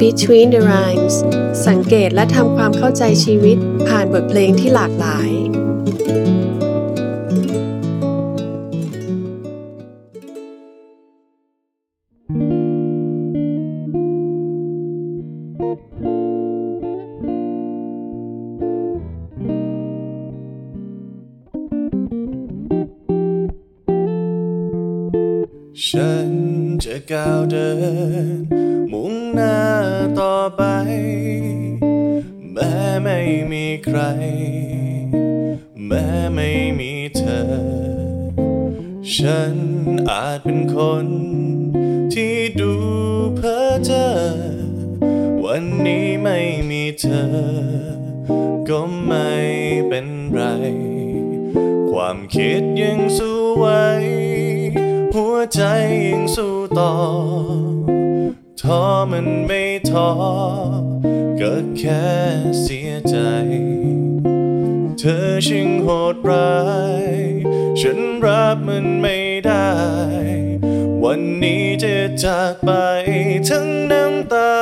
Between the Rhymes สังเกตและทำความเข้าใจชีวิตผ่านบทเพลงที่หลากหลาย ฉันจะก้าวเดิน วันนี้ไม่มีเธอ ก็ไม่เป็นไร ความคิดยังสู้ไว้ หัวใจยังสู้ต่อ ท้อมันไม่ท้อ ก็แค่เสียใจ เธอชิงโหดร้าย ฉันรับมันไม่ได้ วันนี้จะจากไปทั้งน้ำตา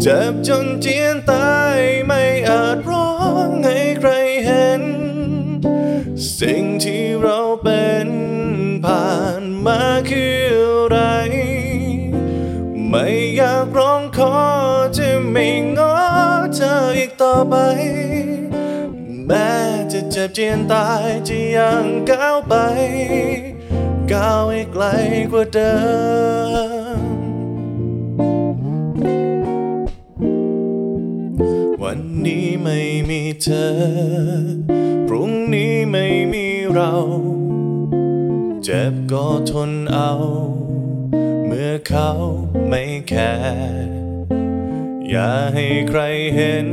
เจ็บจนเจียนตายไม่อาจร้องให้ใครเห็น สิ่งที่เราเป็นผ่านมาคืออะไร ไม่อยากร้องขอจะไม่ง้อเธออีกต่อไป แม้จะเจ็บเจียนตายจะยังก้าวไป ก้าวให้ไกลกว่าเดิม วันนี้ไม่มีเธอ พรุ่งนี้ไม่มีเรา เจ็บก็ทนเอา เมื่อเขาไม่แคร์อย่าให้ใครเห็น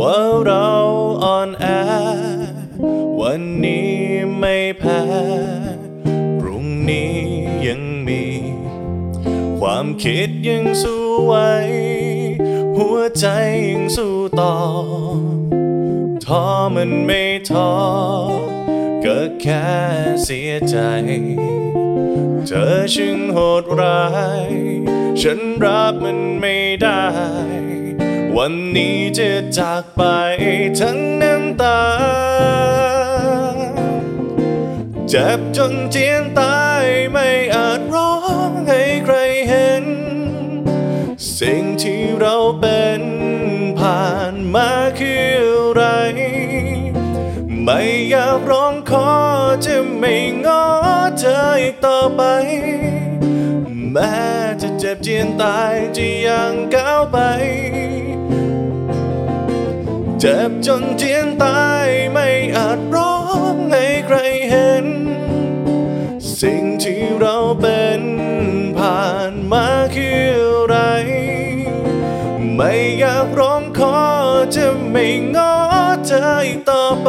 ว่าเราอ่อนแอ วันนี้ไม่แพ้ พรุ่งนี้ยังมี ความคิดยังสู้ไว้ หัวใจยังสู้ต่อ ท้อมันไม่ท้อก็แค่เสียใจ เธอช่างโหดร้าย ฉันรับมันไม่ได้ วันนี้จะจากไปทั้งน้ำตา เจ็บจนเจียนตายไม่อาจร้องให้ใครเห็น สิ่งที่เราเป็นผ่านมาคืออะไร ไม่อยากร้องขอจะไม่ง้อเธออีกต่อไป แม้จะเจ็บเจียนตายจะยังก้าวไป เจ็บจนเจียนตายไม่อาจร้องให้ใครเห็น สิ่งที่เราเป็นผ่านมาคืออะไร ไม่อยากร้องขอจะไม่ง้อเธออีกต่อไป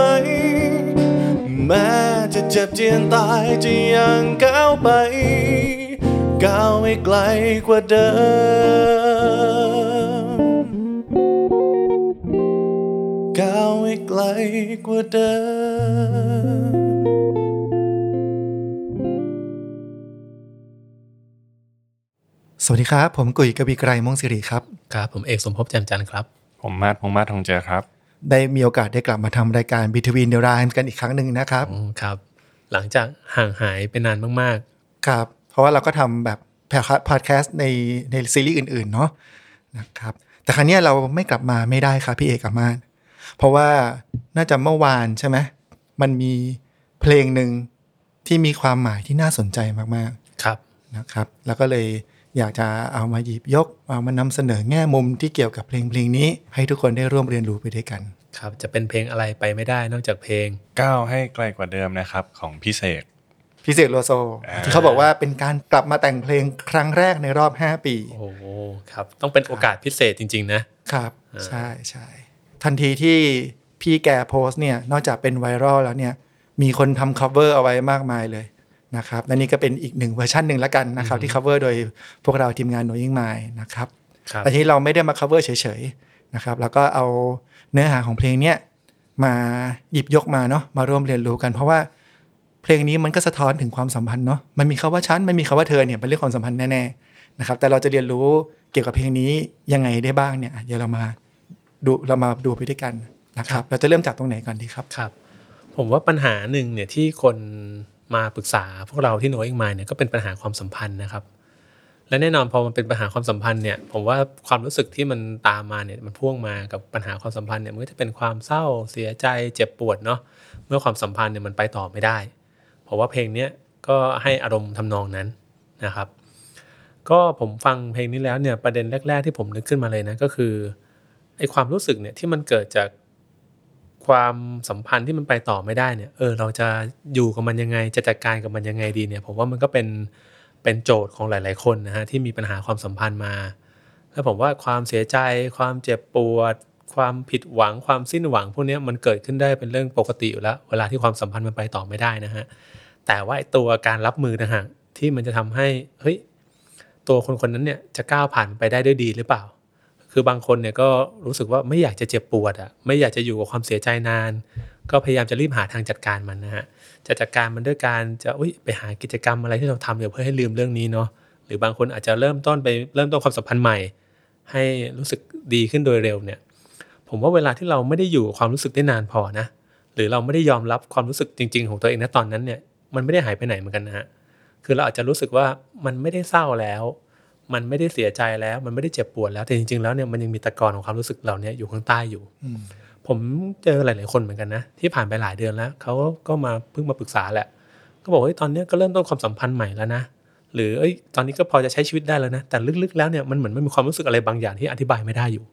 แม้จะเจ็บเจียนตายจะยังก้าวไป ก้าวให้ไกลกว่าเดิม ก้าวให้ไกลกว่าเดิมสวัสดีครับ ผมกุยกบีไกรมงศิริครับ ครับผมเอกสมภพแจ่มจันทร์ครับ ผมมาดพงษ์มาศทองเจอครับ ได้มีโอกาสได้กลับมาทำรายการ Between the Rhymes กันอีกครั้งหนึ่งนะครับอืมครับ หลังจากห่างหายไปนานมากครับเพ ราะว่าเราก็ทำแบบพอดแคสต์ในในซีรีส์อื่น ๆ เนาะนะครับ แต่ครั้งนี้ยเราไม่กลับมาไม่ได้ครับพี่เอกกับมาศเพราะว่าน่าจะเมื่อวานใช่ไหมมันมีเพลงหนึ่งที่มีความหมายที่น่าสนใจมากๆครับๆนะครับ แล้วก็เลยอยากจะเอามาหยิบยกเอามานำเสนอแง่มุมที่เกี่ยวกับเพลงเพลงนี้ ให้ทุกคนได้ร่วมเรียนรู้ไปด้วยกัน ครับ จะเป็นเพลงอะไรไปไม่ได้นอกจากเพลงก้าวให้ไกลกว่าเดิมนะครับของพี่เสก พิเศษโลโซอ่าที่เขาบอกว่าเป็นการกลับมาแต่งเพลงครั้งแรกในรอบ 5 ปี โอ้โหครับ ต้องเป็นโอกาสพิเศษจริง ๆ นะครับ ใช่ใช่ทันทีที่พี่แกโพสต์เนี่ย นอกจากเป็นไวรัลแล้วเนี่ย มีคนทำ cover เอาไว้มากมายเลยนะครับและนี่ก็เป็นอีกหนึ่งเวอร์ชันหนึ่งแล้วกันนะครับที่ cover โดยพวกเราทีมงาน Knowing Mind นะครับครับแต่ทีนี้เราไม่ได้มา cover เฉยๆนะครับแล้วก็เอาเนื้อหาของเพลงเนี้ยมาหยิบยกมาเนาะมาร่วมเรียนรู้กัน เพราะว่า เพลงนี้มันก็สะท้อนถึงความสัมพันธ์เนาะมันมีคาว่าฉันมันมีคาว่าเธอเนี่ยเป็นเรื่องความสัมพันธ์แน่ๆนะครับแต่เราจะเรียนรู้เกี่ยวกับเพลงนี้ยังไงได้บ้างเนี่ยเดี๋ยวเรามาดูเรามาดูไปด้วยกันนะครับ เราจะเริ่มจากตรงไหนก่อนดีครับครับ ผมว่าปัญหาหนึ่งเนี่ยที่คนมาปรึกษาพวกเราที่โน้เองมาเนี่ยก็เป็นปัญหาความสัมพันธ์นะครับ และแน่นอนพอมันเป็นปัญหาความสัมพันธ์เนี่ยผมว่าความรู้สึกที่มันตามมาเนี่ยมันพ่วงมากับปัญหาความสัมพันธ์เนี่ยมันก็จะเป็นความเศร้าเสียใจเจ็บปวดเนาะเมื่อความสัมพันธ์เนี่ยมันไปต่อไม่ได้ เพราะว่าเพลงเนี้ยก็ให้อารมณ์ทำนองนั้นนะครับ ก็ผมฟังเพลงนี้แล้วเนี่ยประเด็นแรก ๆ ที่ผมนึกขึ้นมาเลยนะก็คือไอ้ความรู้สึกเนี่ยที่มันเกิดจากความสัมพันธ์ที่มันไปต่อไม่ได้เนี่ยเออเราจะอยู่กับมันยังไงจะจัดการกับมันยังไงดีเนี่ยผมว่ามันก็เป็นเป็นโจทย์ของหลาย ๆ คนนะฮะที่มีปัญหาความสัมพันธ์มา แล้วผมว่าความเสียใจ ความเจ็บปวด ความผิดหวังความสิ้นหวังพวกนี้มันเกิดขึ้นได้เป็นเรื่องปกติอยู่แล้ว เวลาที่ความสัมพันธ์มันไปต่อไม่ได้นะฮะ แต่ว่าไอ้ตัวการรับมือนะฮะที่มันจะทำให้เฮ้ยตัวคนคนนั้นเนี่ยจะก้าวผ่านไปได้ด้วยดีหรือเปล่า คือบางคนเนี่ยก็รู้สึกว่าไม่อยากจะเจ็บปวดอะไม่อยากจะอยู่กับความเสียใจนาน ก็พยายามจะรีบหาทางจัดการมันนะฮะจะจัดการมันด้วยการจะอุยไปหากิจกรรมอะไรที่เราทำเดี๋ยวเพื่อให้ลืมเรื่องนี้เนาะหรือบางคนอาจจะเริ่มต้นไปเริ่มต้นความสัมพันธ์ใหม่ ให้รู้สึกดีขึ้นโดยเร็วเนี่ย ผมว่าเวลาที่เราไม่ได้อยู่ความรู้สึกได้นานพอนะ หรือเราไม่ได้ยอมรับความรู้สึกจริง ๆ ของตัวเองนะตอนนั้นเนี่ย มันไม่ได้หายไปไหนเหมือนกันนะฮะคือเราอาจจะรู้สึกว่ามันไม่ได้เศร้าแล้ว มันไม่ได้เสียใจแล้ว มันไม่ได้เจ็บปวดแล้วแต่จริงๆแล้วเนี่ยมันยังมีตะกอนของความรู้สึกเหล่านี้อยู่ข้างใต้อยู่ผมเจอหลาย ๆ คนเหมือนกันนะ ที่ผ่านไปหลายเดือนแล้วเขาก็มาเพิ่งมาปรึกษาแหละก็บอกว่าตอนนี้ก็เริ่มต้นความสัมพันธ์ใหม่แล้วนะหรือเอ้ยตอนนี้ก็พอจะใช้ชีวิตได้แล้วนะ แต่ลึกๆแล้วเนี่ยมันเหมือนมันมีความรู้สึกอะไรบางอย่างที่อธิบายไม่ได้อยู่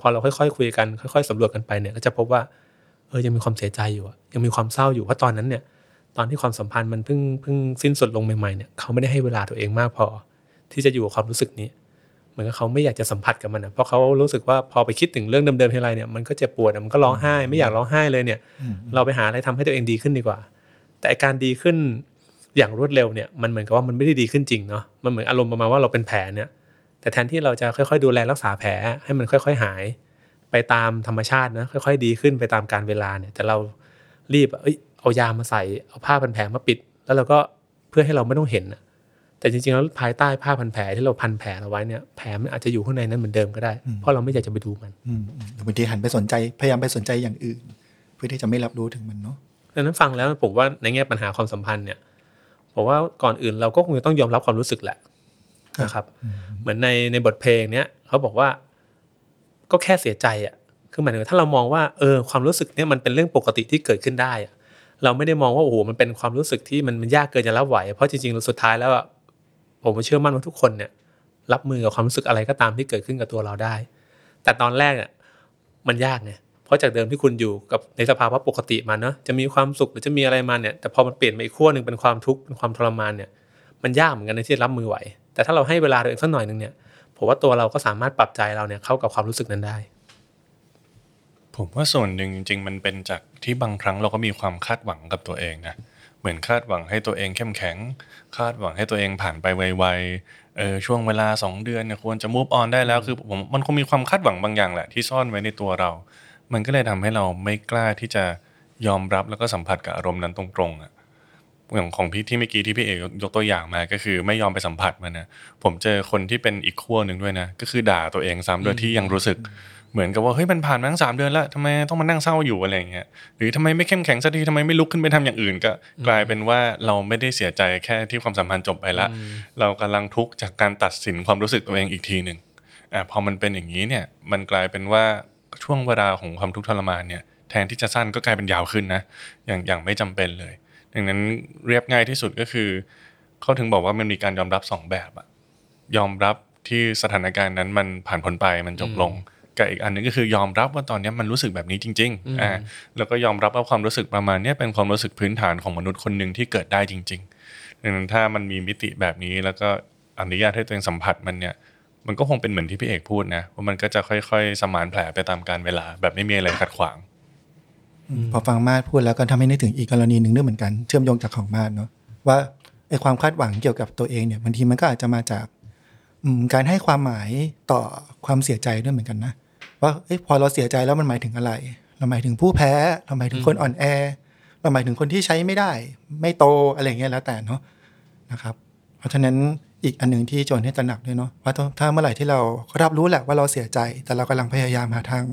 พอเราค่อยๆคุยกันค่อย ๆสำรวจกันไปเนี่ยก็จะพบว่าเออยังมีความเสียใจอยู่อะยังมีความเศร้าอยู่เพราะตอนนั้นเนี่ย ตอนที่ความสัมพันธ์มันเพิ่งเพิ่งสิ้นสุดลงใหม่ๆเนี่ยเขาไม่ได้ให้เวลาตัวเองมากพอ ที่จะอยู่กับความรู้สึกนี้ เหมือนกับเขาไม่อยากจะสัมผัสกับมันอะเพราะเขารู้สึกว่าพอไปคิดถึงเรื่องเดิมๆทีไรเนี่ยมันก็เจ็บปวดอะมันก็ร้องไห้ ไม่อยากร้องไห้เลยเนี่ย เราไปหาอะไรทำให้ตัวเองดีขึ้นดีกว่า แต่อาการดีขึ้นอย่างรวดเร็วเนี่ยมันเหมือนกับว่ามันไม่ได้ดีขึ้นจริงเนาะมันเหมือนอารมณ์ประมาณว่าเราเป็นแผลเนี่ย แต่แทนที่เราจะค่อยๆ ดูแลรักษาแผลให้มันค่อย ๆ หาย ไปตามธรรมชาตินะค่อย ๆ ดีขึ้นไปตามการเวลาเนี่ย แต่เรารีบเอ้ย เอายามาใส่เอาผ้าพันแผลมาปิด แล้วเราก็เพื่อให้เราไม่ต้องเห็นนะแต่จริงๆแล้วภายใต้ผ้าพันแผลที่เราพันแผลเอาไว้เนี่ยแผลมันอาจจะอยู่ข้างในนั้นเหมือนเดิมก็ได้ เพราะเราไม่อยากจะไปดูมันอืมอืมบางทีหันไปสนใจพยายามไปสนใจอย่างอื่น เพื่อที่จะไม่รับรู้ถึงมันเนาะดังนั้นฟังแล้วผมว่าในแง่ปัญหาความสัมพันธ์เนี่ยผมว่าก่อนอื่นเราก็คงจะต้องยอมรับความรู้สึกแหละนะครับ เหมือนในในบทเพลงเนี้ยเขาบอกว่าก็แค่เสียใจอะคือหมายถึงว่าถ้าเรามองว่าเออความรู้สึกเนี้ยมันเป็นเรื่องปกติที่เกิดขึ้นได้อะ เราไม่ได้มองว่าโอ้โหมันเป็นความรู้สึกที่มันมันยากเกินจะรับไหว เพราะจริงๆสุดท้ายแล้วอะผมเชื่อมั่นว่าทุกคนเนี่ย รับมือกับความรู้สึกอะไรก็ตามที่เกิดขึ้นกับตัวเราได้ แต่ตอนแรกอะมันยากไงเพราะจากเดิมที่คุณอยู่กับในสภาวะปกติมาเนาะจะมีความสุขหรือจะมีอะไรมาเนี่ยแต่พอมันเปลี่ยนมาอีกขั้วหนึ่งเป็นความทุกข์เป็นความทรมานเนี่ย มันยากเหมือนกันในที่รับมือไหว แต่ถ้าเราให้เวลาตัวเองสักหน่อยหนึ่งเนี่ยผมว่าตัวเราก็สามารถปรับใจเราเนี่ยเข้ากับความรู้สึกนั้นได้ ผมว่าส่วนหนึ่งจริง ๆ มันเป็นจากที่บางครั้งเราก็มีความคาดหวังกับตัวเองนะเหมือนคาดหวังให้ตัวเองเข้มแข็ง คาดหวังให้ตัวเองผ่านไปไวๆเออช่วงเวลา 2 เดือนเนี่ยควรจะ move on ได้แล้วคือผมมันคงมีความคาดหวังบางอย่างแหละที่ซ่อนไว้ในตัวเรา มันก็เลยทำให้เราไม่กล้าที่จะยอมรับแล้วก็สัมผัสกับอารมณ์นั้นตรงๆอะอย่างของพี่ที่เมื่อกี้ที่พี่เอกยกตัวอย่างมาก็คือไม่ยอมไปสัมผัสมันนะผมเจอคนที่เป็นอีกขั้วหนึ่งด้วยนะ ก็คือด่าตัวเองซ้ำโดยที่ยังรู้สึก เหมือนกับว่าเฮ้ยมันผ่านมาตั้งสามเดือนแล้วทำไมต้องมานั่งเศร้าอยู่อะไรอย่างเงี้ยหรือทำไมไม่เข้มแข็งสักทีทำไมไม่ลุกขึ้นไปทำอย่างอื่น ก็กลายเป็นว่าเราไม่ได้เสียใจแค่ที่ความสัมพันธ์จบไปละ เรากำลังทุกข์จากการตัดสินความรู้สึกตัวเองอีกทีหนึ่งอ่าพอมันเป็นอย่างนี้เนี่ยมันกลายเป็นว่าช่วงเวลาของความทุกข์ทรมานเนี่ยแทนที่จะสั้นก็กลายเป็นยาวขึ้นนะ อย่างอย่างไม่จำเป็นเลย ดังนั้นเรียบง่ายที่สุดก็คือเขาถึงบอกว่ามันมีการยอมรับสองแบบอะยอมรับที่สถานการณ์นั้นมันผ่านพ้นไปมันจบลง กับอีกอันหนึงก็คือยอมรับว่าตอนนี้มันรู้สึกแบบนี้จริงๆอ่าแล้วก็ยอมรับว่าความรู้สึกประมาณเนี้ยเป็นความรู้สึกพื้นฐานของมนุษย์คนหนึ่งที่เกิดได้จริงๆดังนั้นถ้ามันมีมิติแบบนี้แล้วก็อนุญาตให้ตัวเองสัมผัสมันเนี่ยมันก็คงเป็นเหมือนที่พี่เอกพูดนะว่ามันก็จะค่อยๆ สมานแผลไปตามการเวลา แบบไม่มีอะไรขัดขวางพอฟังมาดพูดแล้วก็ทำให้นึกถึงอีกกรณีหนึ่งด้วยเหมือนกันเชื่อมโยงจากของมาดเนาะว่าไอ้ความคาดหวังเกี่ยวกับตัวเองเนี่ยบางทีมันก็อาจจะมาจากอืมการให้ความหมายต่อความเสียใจด้วยเหมือนกันนะ ว่าเอ้ยพอเราเสียใจแล้วมันหมายถึงอะไร เราหมายถึงผู้แพ้เราหมายถึงคนอ่อนแอหหมายถึงคนที่ใช้ไม่ได้ ไม่โตอะไรอย่างเงี้ยแล้วแต่เนาะนะครับ เพราะฉะนั้นอีกอันหนึ่งที่โจนให้ตระหนักด้วยเนาะว่าถ้าเมื่อไหร่ที่เรารับรู้แหละว่าเราเสียใจ แต่เรากำลังพยายามหาทาง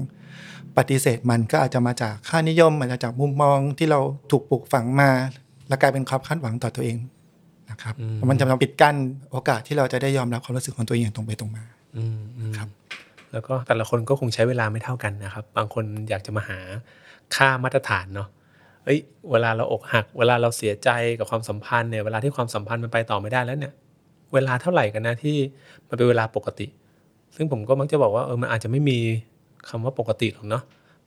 ปฏิเสธมันก็อาจจะมาจากค่านิยมอาจจะจากมุมมองที่เราถูกปลูกฝังมา แล้วกลายเป็นความคาดหวังต่อตัวเองนะครับมันจะมาปิดกั้นโอกาสที่เราจะได้ยอมรับความรู้สึกของตัวเองอย่างตรงไปตรงมาอืมอืมครับ แล้วก็แต่ละคนก็คงใช้เวลาไม่เท่ากันนะครับ บางคนอยากจะมาหาค่ามาตรฐานเนาะเอ้ย เวลาเราอกหัก เวลาเราเสียใจกับความสัมพันธ์เนี่ย เวลาที่ความสัมพันธ์มันไปต่อไม่ได้แล้วเนี่ย เวลาเท่าไหร่กันนะที่มันเป็นเวลาปกติ ซึ่งผมก็มักจะบอกว่าเออ มันอาจจะไม่มีคำว่าปกติหรอกเนาะ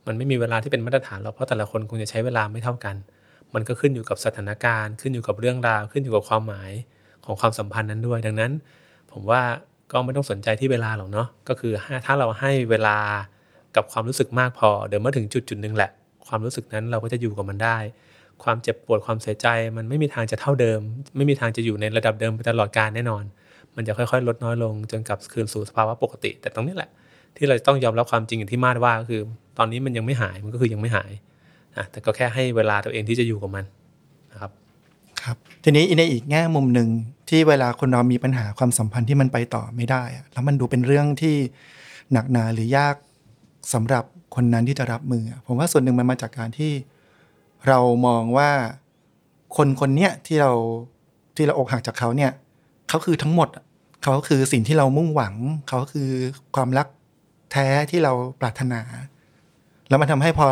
มันไม่มีเวลาที่เป็นมาตรฐานหรอก เพราะแต่ละคนคงจะใช้เวลาไม่เท่ากัน มันก็ขึ้นอยู่กับสถานการณ์ ขึ้นอยู่กับเรื่องราว ขึ้นอยู่กับความหมายของความสัมพันธ์นั้นด้วย ดังนั้น ผมว่า ก็ไม่ต้องสนใจที่เวลาหรอกเนาะก็คือถ้าเราให้เวลากับความรู้สึกมากพอ เดี๋ยวเมื่อถึงจุดจุดหนึ่งแหละ ความรู้สึกนั้นเราก็จะอยู่กับมันได้ ความเจ็บปวดความเสียใจ มันไม่มีทางจะเท่าเดิม ไม่มีทางจะอยู่ในระดับเดิมไปตลอดกาลแน่นอน มันจะค่อยๆ ลดน้อยลงจนกลับคืนสู่สภาวะปกติ แต่ตรงนี้แหละ ที่เราต้องยอมรับความจริงอย่างที่มาดว่าก็คือ ตอนนี้มันยังไม่หายมันก็คือยังไม่หายนะแต่ก็แค่ให้เวลาตัวเองที่จะอยู่กับมันนะครับ ครับทีนี้ในอีกแง่มุมหนึ่งที่เวลาคนเรามีปัญหาความสัมพันธ์ที่มันไปต่อไม่ได้แล้วมันดูเป็นเรื่องที่หนักหนาหรือยากสำหรับคนนั้นที่จะรับมือ ผมว่าส่วนหนึ่งมันมาจากการที่เรามองว่าคนคนเนี้ยที่เราที่เราอกหักจากเขาเนี่ยเขาคือทั้งหมด เขาคือสิ่งที่เรามุ่งหวัง เขาคือความรักแท้ที่เราปรารถนา แล้วมันทำให้พอ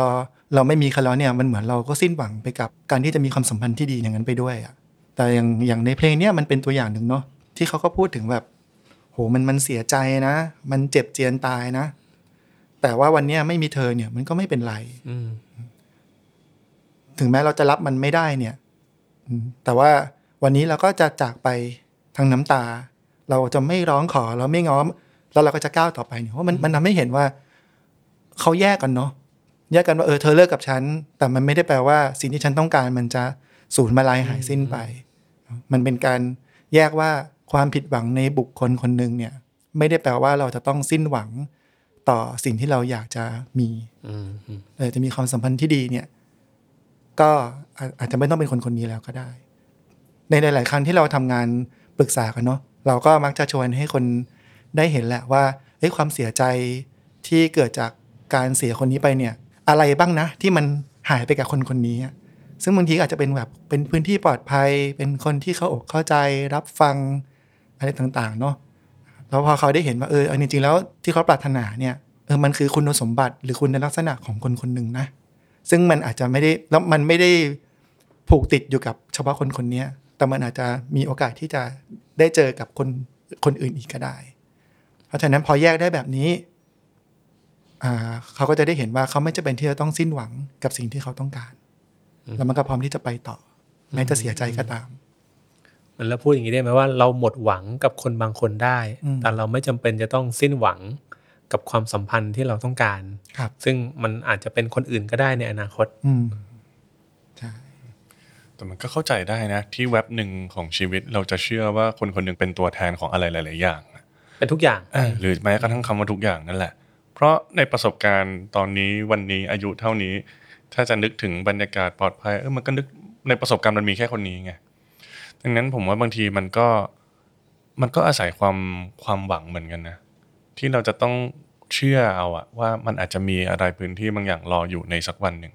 เราไม่มีเขาแล้วเนี่ยมันเหมือนเราก็สิ้นหวังไปกับการที่จะมีความสัมพันธ์ที่ดีอย่างนั้นไปด้วยอะแต่อย่างอย่างในเพลงเนี้ยมันเป็นตัวอย่างหนึ่งเนาะที่เขาก็พูดถึงแบบ โหมันมันเสียใจนะ มันเจ็บเจียนตายนะ แต่ว่าวันเนี้ยไม่มีเธอเนี่ย มันก็ไม่เป็นไรอืมถึงแม้เราจะรับมันไม่ได้เนี่ยอืมแต่ว่าวันนี้เราก็จะจากไปทางน้ำตา เราจะไม่ร้องขอเราไม่ง้อม แล้วเราก็จะก้าวต่อไปเนี่ยเพราะมันมันทำให้เห็นว่า เขาแยกกันเนาะ แยกกันว่าเออเธอเลิกกับฉัน แต่มันไม่ได้แปลว่าสิ่งที่ฉันต้องการมันจะสูญมาลายหายสิ้นไป มันเป็นการแยกว่าความผิดหวังในบุคคลคนหนึ่งเนี่ย ไม่ได้แปลว่าเราจะต้องสิ้นหวังต่อสิ่งที่เราอยากจะมีอืมอืมเออจะมีความสัมพันธ์ที่ดีเนี่ย ก็อาอาจจะไม่ต้องเป็นคนคนนี้แล้วก็ได้ ในหลาย ๆ ครั้งที่เราทำงานปรึกษากันเนาะเราก็มักจะชวนให้คนได้เห็นแหละว่าเอ้ยความเสียใจที่เกิดจากการเสียคนนี้ไปเนี่ย อะไรบ้างนะ ที่มันหายไปกับคนคนนี้ ซึ่งบางทีอาจจะเป็นแบบเป็นพื้นที่ปลอดภัย เป็นคนที่เขาอกเข้าใจรับฟังอะไรต่างๆ เนาะแล้วพอเขาได้เห็นว่าเออจริงๆแล้วที่เขาปรารถนาเนี่ยเออมันคือคุณสมบัติหรือคุณลักษณะของคนคนหนึ่งนะ ซึ่งมันอาจจะไม่ได้แล้วมันไม่ได้ผูกติดอยู่กับเฉพาะคนคนนี้แต่มันอาจจะมีโอกาสที่จะได้เจอกับคนคนอื่นอีกก็ได้ เพราะฉะนั้นพอแยกได้แบบนี้ เขาก็จะได้เห็นว่าเขาไม่จะเป็นที่จะต้องสิ้นหวังกับสิ่งที่เขาต้องการ แล้วมันก็พร้อมที่จะไปต่อ แม้จะเสียใจก็ตามมันแล้วพูดอย่างนี้ได้ไหมว่าเราหมดหวังกับคนบางคนได้อืมแต่เราไม่จำเป็นจะต้องสิ้นหวังกับความสัมพันธ์ที่เราต้องการครับ ซึ่งมันอาจจะเป็นคนอื่นก็ได้ในอนาคตอืมใช่แต่มันก็เข้าใจได้นะ ที่เว็บหนึ่งของชีวิตเราจะเชื่อว่าคนคนหนึ่งเป็นตัวแทนของอะไรหลาย ๆ อย่างอะเป็นทุกอย่างเออหรือแม้กระทั่งคำว่าทุกอย่างนั่นแหละ เพราะในประสบการณ์ตอนนี้วันนี้อายุเท่านี้ ถ้าจะนึกถึงบรรยากาศปลอดภัยเออมันก็นึกในประสบการณ์มันมีแค่คนนี้ไงดังนั้นผมว่าบางทีมันก็มันก็อาศัยความความหวังเหมือนกันนะ ที่เราจะต้องเชื่อเอาอะว่ามันอาจจะมีอะไรพื้นที่บางอย่างรออยู่ในสักวันหนึ่ง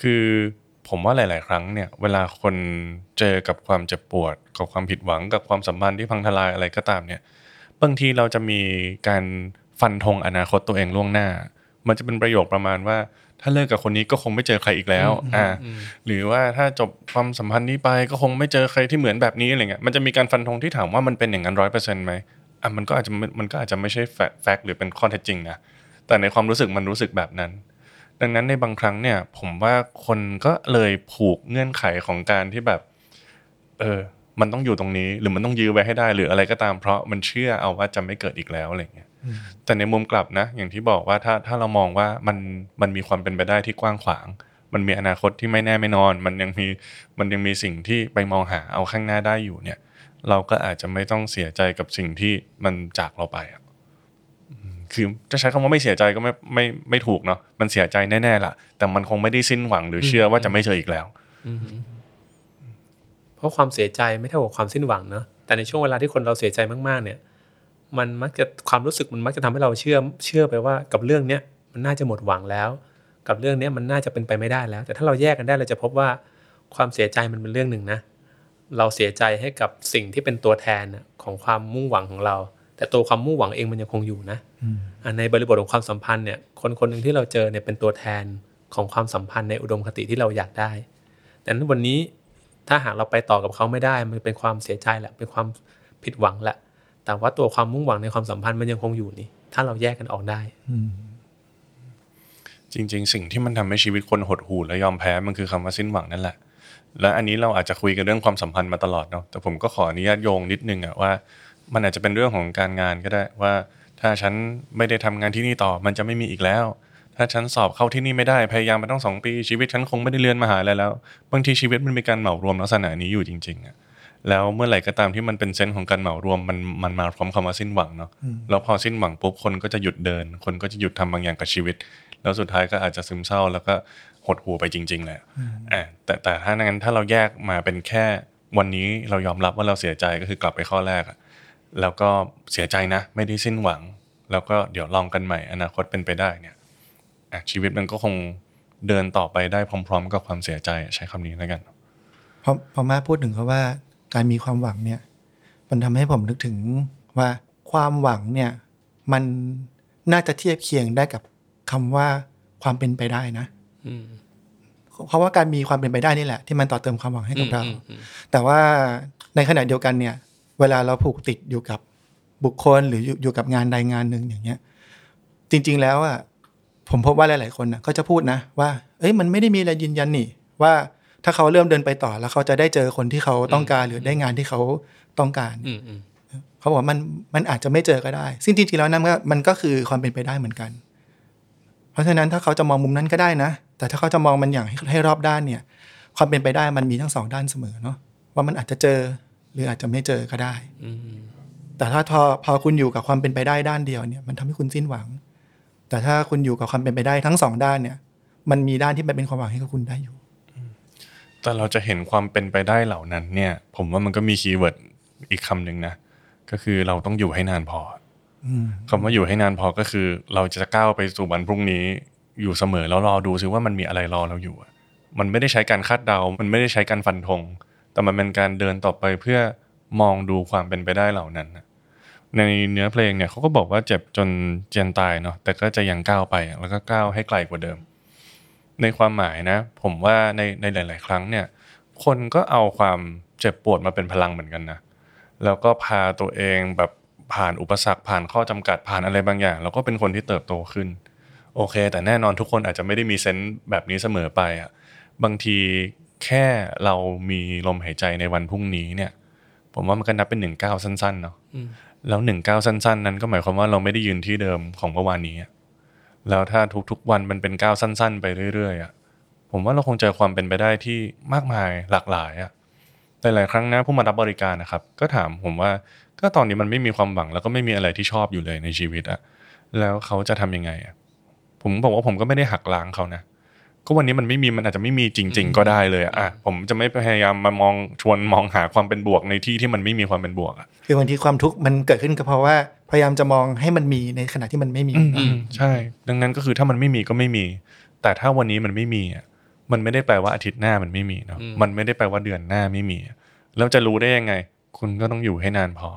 คือผมว่าหลาย ๆ ครั้งเนี่ยเวลาคนเจอกับความเจ็บปวด กับความผิดหวังกับความสัมพันธ์ที่พังทลายอะไรก็ตามเนี่ย บางทีเราจะมีการ ฟันธงอนาคตตัวเองล่วงหน้า มันจะเป็นประโยคประมาณว่า ถ้าเลิกกับคนนี้ก็คงไม่เจอใครอีกแล้ว อ่า หรือว่าถ้าจบความสัมพันธ์นี้ไปก็คงไม่เจอใครที่เหมือนแบบนี้อะไรเงี้ยมันจะมีการฟันธงที่ถามว่ามันเป็นอย่างนั้นร้อยเปอร์เซ็นต์ไหมอะมันก็อาจจะมันก็อาจจะไม่ใช่แฟกต์หรือเป็นข้อเท็จจริงนะแต่ในความรู้สึกมันรู้สึกแบบนั้น ดังนั้นในบางครั้งเนี่ย ผมว่าคนก็เลยผูกเงื่อนไขของการที่แบบ เออ มันต้องอยู่ตรงนี้ หรือมันต้องยื้อไว้ให้ได้หรืออะไรก็ตามเพราะมันเชื่อเอาว่าจะไม่เกิดอีกแล้วอะไรเงี้ยแต่ในมุมกลับนะ อย่างที่บอกว่าถ้าถ้าเรามองว่ามันมันมีความเป็นไปได้ที่กว้างขวาง มันมีอนาคตที่ไม่แน่ไม่นอน มันยังมีมันยังมีสิ่งที่ไปมองหาเอาข้างหน้าได้อยู่เนี่ย เราก็อาจจะไม่ต้องเสียใจกับสิ่งที่มันจากเราไปอะอืมคือจะใช้คำว่าไม่เสียใจก็ไม่ไม่ไม่ถูกเนาะมันเสียใจแน่ๆล่ะ แต่มันคงไม่ได้สิ้นหวังหรือเชื่อว่าจะไม่เจออีกแล้ว เพราะความเสียใจไม่เท่ากับความสิ้นหวังเนอะแต่ในช่วงเวลาที่คนเราเสียใจมากๆ เนี่ย มันมักจะความรู้สึกมันมักจะทำให้เราเชื่อเชื่อไปว่ากับเรื่องเนี้ยมันน่าจะหมดหวังแล้ว กับเรื่องเนี้ยมันน่าจะเป็นไปไม่ได้แล้ว แต่ถ้าเราแยกกันได้เราจะพบว่าความเสียใจมันเป็นเรื่องหนึ่งนะเราเสียใจให้กับสิ่งที่เป็นตัวแทนน่ะของความมุ่งหวังของเรา แต่ตัวความมุ่งหวังเองมันยังคงอยู่นะอะในบริบทของความสัมพันธ์เนี่ยคนคนหนึ่งที่เราเจอเนี่ยเป็นตัวแทนของความสัมพันธ์ในอุดมคติที่เราอยากได้ แต่นั้นวันนี้ ถ้าหากเราไปต่อกับเขาไม่ได้ มันเป็นความเสียใจแหละ เป็นความผิดหวังแหละ แต่ว่าตัวความมุ่งหวังในความสัมพันธ์มันยังคงอยู่นี่ ถ้าเราแยกกันออกได้จริง ๆ สิ่งที่มันทำให้ชีวิตคนหดหู่และยอมแพ้มันคือคำว่าสิ้นหวังนั่นแหละ และอันนี้เราอาจจะคุยกันเรื่องความสัมพันธ์มาตลอดเนาะ แต่ผมก็ขออนุญาตโยงนิดนึงอะว่า มันอาจจะเป็นเรื่องของการงานก็ได้ว่า ถ้าฉันไม่ได้ทำงานที่นี่ต่อ มันจะไม่มีอีกแล้ว ถ้าฉันสอบเข้าที่นี่ไม่ได้พยายามมาต้องสองปีชีวิตฉันคงไม่ได้เรียนมหาลัยแล้ว บางทีชีวิตมันมีการเหมารวมลักษณะนี้อยู่จริงๆอะแล้วเมื่อไหร่ก็ตามที่มันเป็นเซนส์ของการเหมารวมมันมันมาพร้อมคำว่าสิ้นหวังเนาะแล้วพอสิ้นหวังปุ๊บคนก็จะหยุดเดิน คนก็จะหยุดทำบางอย่างกับชีวิต แล้วสุดท้ายก็อาจจะซึมเศร้าแล้วก็หดหู่ไปจริง ๆแหละอ่าแต่แต่ถ้างั้นถ้าเราแยกมาเป็นแค่วันนี้เรายอมรับว่าเราเสียใจก็คือกลับไปข้อแรกอะแล้วก็เสียใจนะ ไม่ได้สิ้นหวัง แล้วก็เดี๋ยวลองกันใหม่อนาคตเป็นไปได้เนี่ยอะ ชีวิตมันก็คงเดินต่อไปได้พร้อม ๆ กับความเสียใจใช้คำนี้แล้วกันพอพอมาพูดถึงเขาว่าการมีความหวังเนี่ย มันทำให้ผมนึกถึงว่าความหวังเนี่ย มันน่าจะเทียบเคียงได้กับคำว่าความเป็นไปได้นะอืมเพราะว่าการมีความเป็นไปได้นี่แหละ ที่มันต่อเติมความหวังให้กับเราอืมอืมแต่ว่าในขณะเดียวกันเนี่ย เวลาเราผูกติดอยู่กับบุคคลหรืออยู่อยู่กับงานใดงานหนึ่งอย่างเงี้ย จริง ๆ แล้วอะ ผมพบว่าหลาย ๆ คนน่ะก็จะพูดนะ ว่า เอ้ยมันไม่ได้มีอะไรยืนยันนี่ว่าถ้าเขาเริ่มเดินไปต่อแล้วเขาจะได้เจอคนที่เขาต้องการหรือได้งานที่เขาต้องการอืมอืมเขาบอกว่ามันมันอาจจะไม่เจอก็ได้ ซึ่งจริง ๆ แล้วนั่นก็มันก็คือความเป็นไปได้เหมือนกัน เพราะฉะนั้นถ้าเขาจะมองมุมนั้นก็ได้นะ แต่ถ้าเขาจะมองมันอย่างให้ให้รอบด้านเนี่ย ความเป็นไปได้มันมีทั้งสองด้านเสมอเนาะว่ามันอาจจะเจอหรืออาจจะไม่เจอก็ได้อืมแต่ถ้าทอพอคุณอยู่กับความเป็นไปได้ด้านเดียวเนี่ย มันทำให้คุณสิ้นหวัง แต่ถ้าคุณอยู่กับความเป็นไปได้ทั้งสองด้านเนี่ย มันมีด้านที่มันเป็นความหวังให้กับคุณได้อยู่ แต่เราจะเห็นความเป็นไปได้เหล่านั้น เนี่ย ผมว่ามันก็มี keyword อีกคำหนึ่งนะก็คือเราต้องอยู่ให้นานพออคำว่าอยู่ให้นานพอก็คือ เราจะก้าวไปสู่วันพรุ่งนี้ อยู่เสมอแล้วรอดูซิว่ามันมีอะไรรอเราอยู่อะมันไม่ได้ใช้การคาดเดา มันไม่ได้ใช้การฟันธงแต่มันเป็นการเดินต่อไปเพื่อมองดูความเป็นไปได้เหล่านั้นนะ ในเนื้อเพลงเนี่ยเขาก็บอกว่าเจ็บจนเจียนตายเนาะแต่ก็จะยังก้าวไปแล้วก็ก้าวให้ไกลกว่าเดิม ในความหมายนะ ผมว่าในในหลาย ๆ ครั้งเนี่ย คนก็เอาความเจ็บปวดมาเป็นพลังเหมือนกันนะแล้วก็พาตัวเองแบบผ่านอุปสรรคผ่านข้อจำกัดผ่านอะไรบางอย่าง แล้วก็เป็นคนที่เติบโตขึ้น โอเค แต่แน่นอนทุกคนอาจจะไม่ได้มีเซนส์แบบนี้เสมอไปอะบางทีแค่เรามีลมหายใจในวันพรุ่งนี้เนี่ย ผมว่ามันก็นับเป็นหนึ่งก้าวสั้นๆเนาะ แล้วหนึ่งก้าวสั้น ๆ นั้นก็หมายความว่าเราไม่ได้ยืนที่เดิมของเมื่อวานนี้แล้วถ้าทุกๆวันมันเป็นก้าวสั้น ๆ ไปเรื่อยๆอะผมว่าเราคงเจอความเป็นไปได้ที่มากมายหลากหลายอะแต่หลายครั้งนะผู้มารับบริการนะครับ ก็ถามผมว่าก็ตอนนี้มันไม่มีความหวังแล้วก็ไม่มีอะไรที่ชอบอยู่เลยในชีวิตอะแล้วเขาจะทำยังไงอะผมบอกว่าผมก็ไม่ได้หักล้างเขานะ ก็วันนี้มันไม่มีมันอาจจะไม่มีจริง ๆ ก็ได้เลยอะอะผมจะไม่พยายามมามองชวนมองหาความเป็นบวกในที่ที่มันไม่มีความเป็นบวกอะคือบางทีความทุกข์มันเกิดขึ้นก็เพราะว่าพยายามจะมองให้มันมีในขณะที่มันไม่มีอืมใช่ ดังนั้นก็คือถ้ามันไม่มีก็ไม่มี แต่ถ้าวันนี้มันไม่มีอะมันไม่ได้แปลว่าอาทิตย์หน้ามันไม่มีเนาะมันไม่ได้แปลว่าเดือนหน้าไม่มีอะแล้วจะรู้ได้ยังไง คุณก็ต้องอยู่ให้นานพอ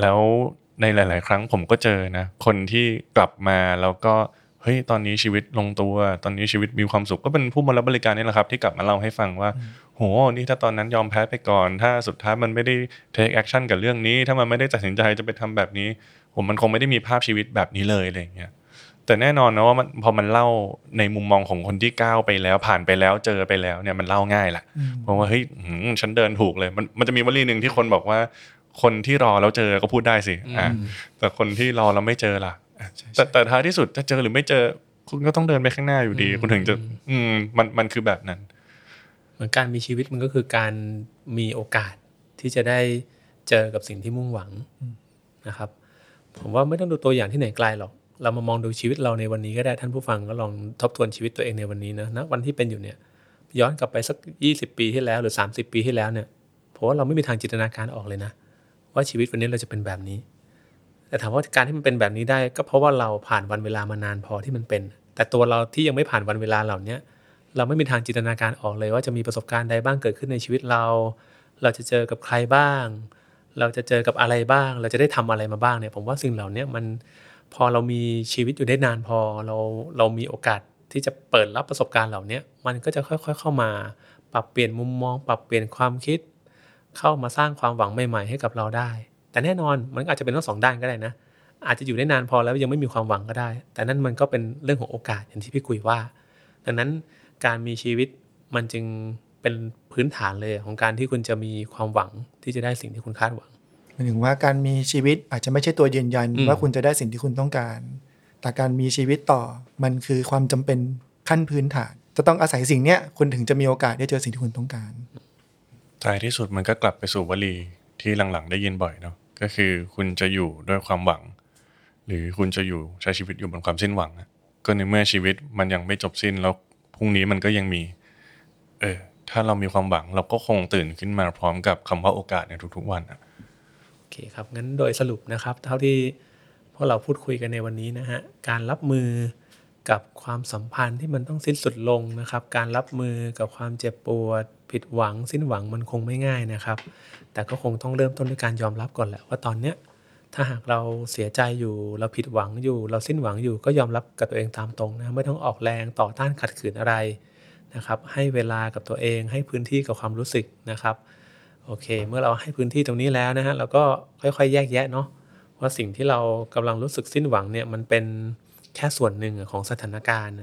แล้วในหลาย ๆ ครั้งผมก็เจอนะ คนที่กลับมาแล้วก็เฮ้ยตอนนี้ชีวิตลงตัว ตอนนี้ชีวิตมีความสุขก็เป็นผู้มารับบริการนี่แหละครับ ที่กลับมาเล่าให้ฟังว่าโหนี่ถ้าตอนนั้นยอมแพ้ไปก่อน ถ้าสุดท้ายมันไม่ได้ take action กับเรื่องนี้ ถ้ามันไม่ได้ตัดสินใจจะไปทำแบบนี้ผมมันคงไม่ได้มีภาพชีวิตแบบนี้เลยอะไรอย่างเงี้ยแต่แน่นอนนะว่ามันพอมันเล่าในมุมมองของคนที่ก้าวไปแล้ว ผ่านไปแล้วเจอไปแล้วเนี่ยมันเล่าง่ายแหละเพราะว่าเฮ้ยหืมฉันเดินถูกเลยมันมันจะมีวลีหนึ่งที่คนบอกว่า คนที่รอแล้วเจอก็พูดได้สิอะแต่คนที่รอแล้วไม่เจอล่ะอะ แต่แต่ท้ายที่สุดจะเจอหรือไม่เจอ คุณก็ต้องเดินไปข้างหน้าอยู่ดี คุณถึงจะ อืมมันมันคือแบบนั้น เหมือนการมีชีวิตมันก็คือการมีโอกาสที่จะได้เจอกับสิ่งที่มุ่งหวังนะครับผผมว่าไม่ต้องดูตัวอย่างที่ไหนไกลหรอก เรามามองดูชีวิตเราในวันนี้ก็ได้ท่านผู้ฟังก็ลองทบทวนชีวิตตัวเองในวันนี้นะณวันที่เป็นอยู่เนี่ย ย้อนกลับไปสัก 20 ปีที่แล้วหรือ 30 ปีที่แล้วเนี่ยผมว่าเราไม่มีทางจินตนาการออกเลยนะ ว่าชีวิตวันนี้เราจะเป็นแบบนี้ แต่ถามว่าการที่มันเป็นแบบนี้ได้ก็เพราะว่าเราผ่านวันเวลามานานพอที่มันเป็น แต่ตัวเราที่ยังไม่ผ่านวันเวลาเหล่านี้เราไม่มีทางจินตนาการออกเลยว่าจะมีประสบการณ์ใดบ้างเกิดขึ้นในชีวิตเรา เราจะเจอกับใครบ้าง เราจะเจอกับอะไรบ้าง เราจะได้ทำอะไรมาบ้างเนี่ยผมว่าสิ่งเหล่านี้มันพอเรามีชีวิตอยู่ได้นานพอเราเรามีโอกาสที่จะเปิดรับประสบการณ์เหล่านี้มันก็จะค่อยๆเข้ามา ปรับเปลี่ยนมุมมอง ปรับเปลี่ยนความคิด เข้ามาสร้างความหวังใหม่ๆให้กับเราได้ แต่แน่นอนมันอาจจะเป็นทั้งสองด้านก็ได้นะ อาจจะอยู่ได้นานพอแล้วยังไม่มีความหวังก็ได้ แต่นั่นมันก็เป็นเรื่องของโอกาสอย่างที่พี่คุยว่า ดังนั้นการมีชีวิตมันจึงเป็นพื้นฐานเลยของการที่คุณจะมีความหวังที่จะได้สิ่งที่คุณคาดหวังหมายถึงว่าการมีชีวิตอาจจะไม่ใช่ตัวยืนยันอืมว่าคุณจะได้สิ่งที่คุณต้องการ แต่การมีชีวิตต่อมันคือความจำเป็นขั้นพื้นฐาน จะต้องอาศัยสิ่งเนี้ยคุณถึงจะมีโอกาสได้เจอสิ่งที่คุณต้องการท้ายที่สุดมันก็กลับไปสู่วลี ที่หลังๆ ได้ยินบ่อยเนาะก็คือคุณจะอยู่ด้วยความหวัง หรือคุณจะอยู่ใช้ชีวิตอยู่บนความสิ้นหวังก็ในเมื่อชีวิตมันยังไม่จบสิ้นแล้วพรุ่งนี้มันก็ยังมี เออ ถ้าเรามีความหวังเราก็คงตื่นขึ้นมาพร้อมกับคำว่าโอกาสในทุกๆวันอะโอเคครับงั้นโดยสรุปนะครับ เท่าที่พวกเราพูดคุยกันในวันนี้นะฮะการรับมือกับความสัมพันธ์ที่มันต้องสิ้นสุดลงนะครับ การรับมือกับความเจ็บปวด ผิดหวังสิ้นหวังมันคงไม่ง่ายนะครับ แต่ก็คงต้องเริ่มต้นด้วยการยอมรับก่อนแหละว่าตอนเนี้ยถ้าหากเราเสียใจอยู่เราผิดหวังอยู่ เราสิ้นหวังอยู่ก็ยอมรับกับตัวเองตามตรงนะไม่ต้องออกแรงต่อต้านขัดขืนอะไรนะครับให้เวลากับตัวเองให้พื้นที่กับความรู้สึกนะครับโอเค เมื่อเราให้พื้นที่ตรงนี้แล้วนะฮะเราก็ค่อยๆ แยกแยะเนาะว่าสิ่งที่เรากำลังรู้สึกสิ้นหวังเนี่ยมันเป็นแค่ส่วนหนึ่งของสถานการณ์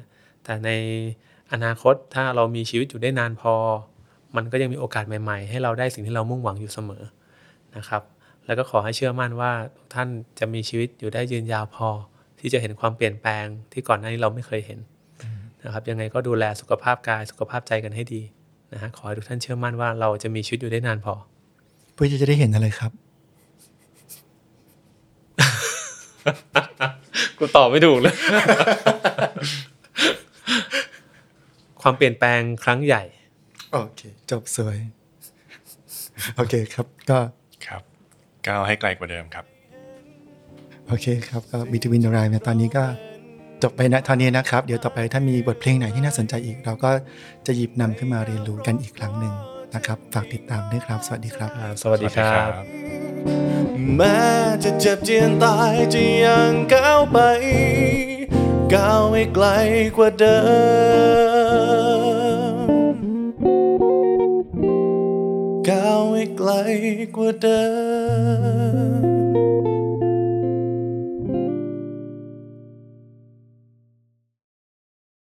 แต่ในอนาคตถ้าเรามีชีวิตอยู่ได้นานพอ มันก็ยังมีโอกาสใหม่ๆ ให้เราได้สิ่งที่เรามุ่งหวังอยู่เสมอนะครับ แล้วก็ขอให้เชื่อมั่นว่าทุกท่านจะมีชีวิตอยู่ได้ยืนยาวพอ ที่จะเห็นความเปลี่ยนแปลงที่ก่อนหน้านี้เราไม่เคยเห็นนะครับ ยังไงก็ดูแลสุขภาพกายสุขภาพใจกันให้ดีนะฮะขอให้ทุกท่านเชื่อมั่นว่าเราจะมีชีวิตอยู่ได้นานพอ เพื่อที่จะได้เห็นอะไรครับกูตอบไม่ถูกเลย ความเปลี่ยนแปลงครั้งใหญ่ โอเค จบสวย โอเคครับก็ครับก้าวให้ไกลกว่าเดิมครับ โอเคครับก็บิทวินดรายตอนนี้ก็จบไปนะเท่านี้นะครับ เดี๋ยวต่อไปถ้ามีบทเพลงไหนที่น่าสนใจอีก เราก็จะหยิบนำขึ้นมาเรียนรู้กันอีกครั้งหนึ่งนะครับ ฝากติดตามด้วยครับ สวัสดีครับ สวัสดีครับแม้จะเจ็บเจียนตายจะยังก้าวไป ก้าวให้ไกลกว่าเดิม ไกลกว่าเดิม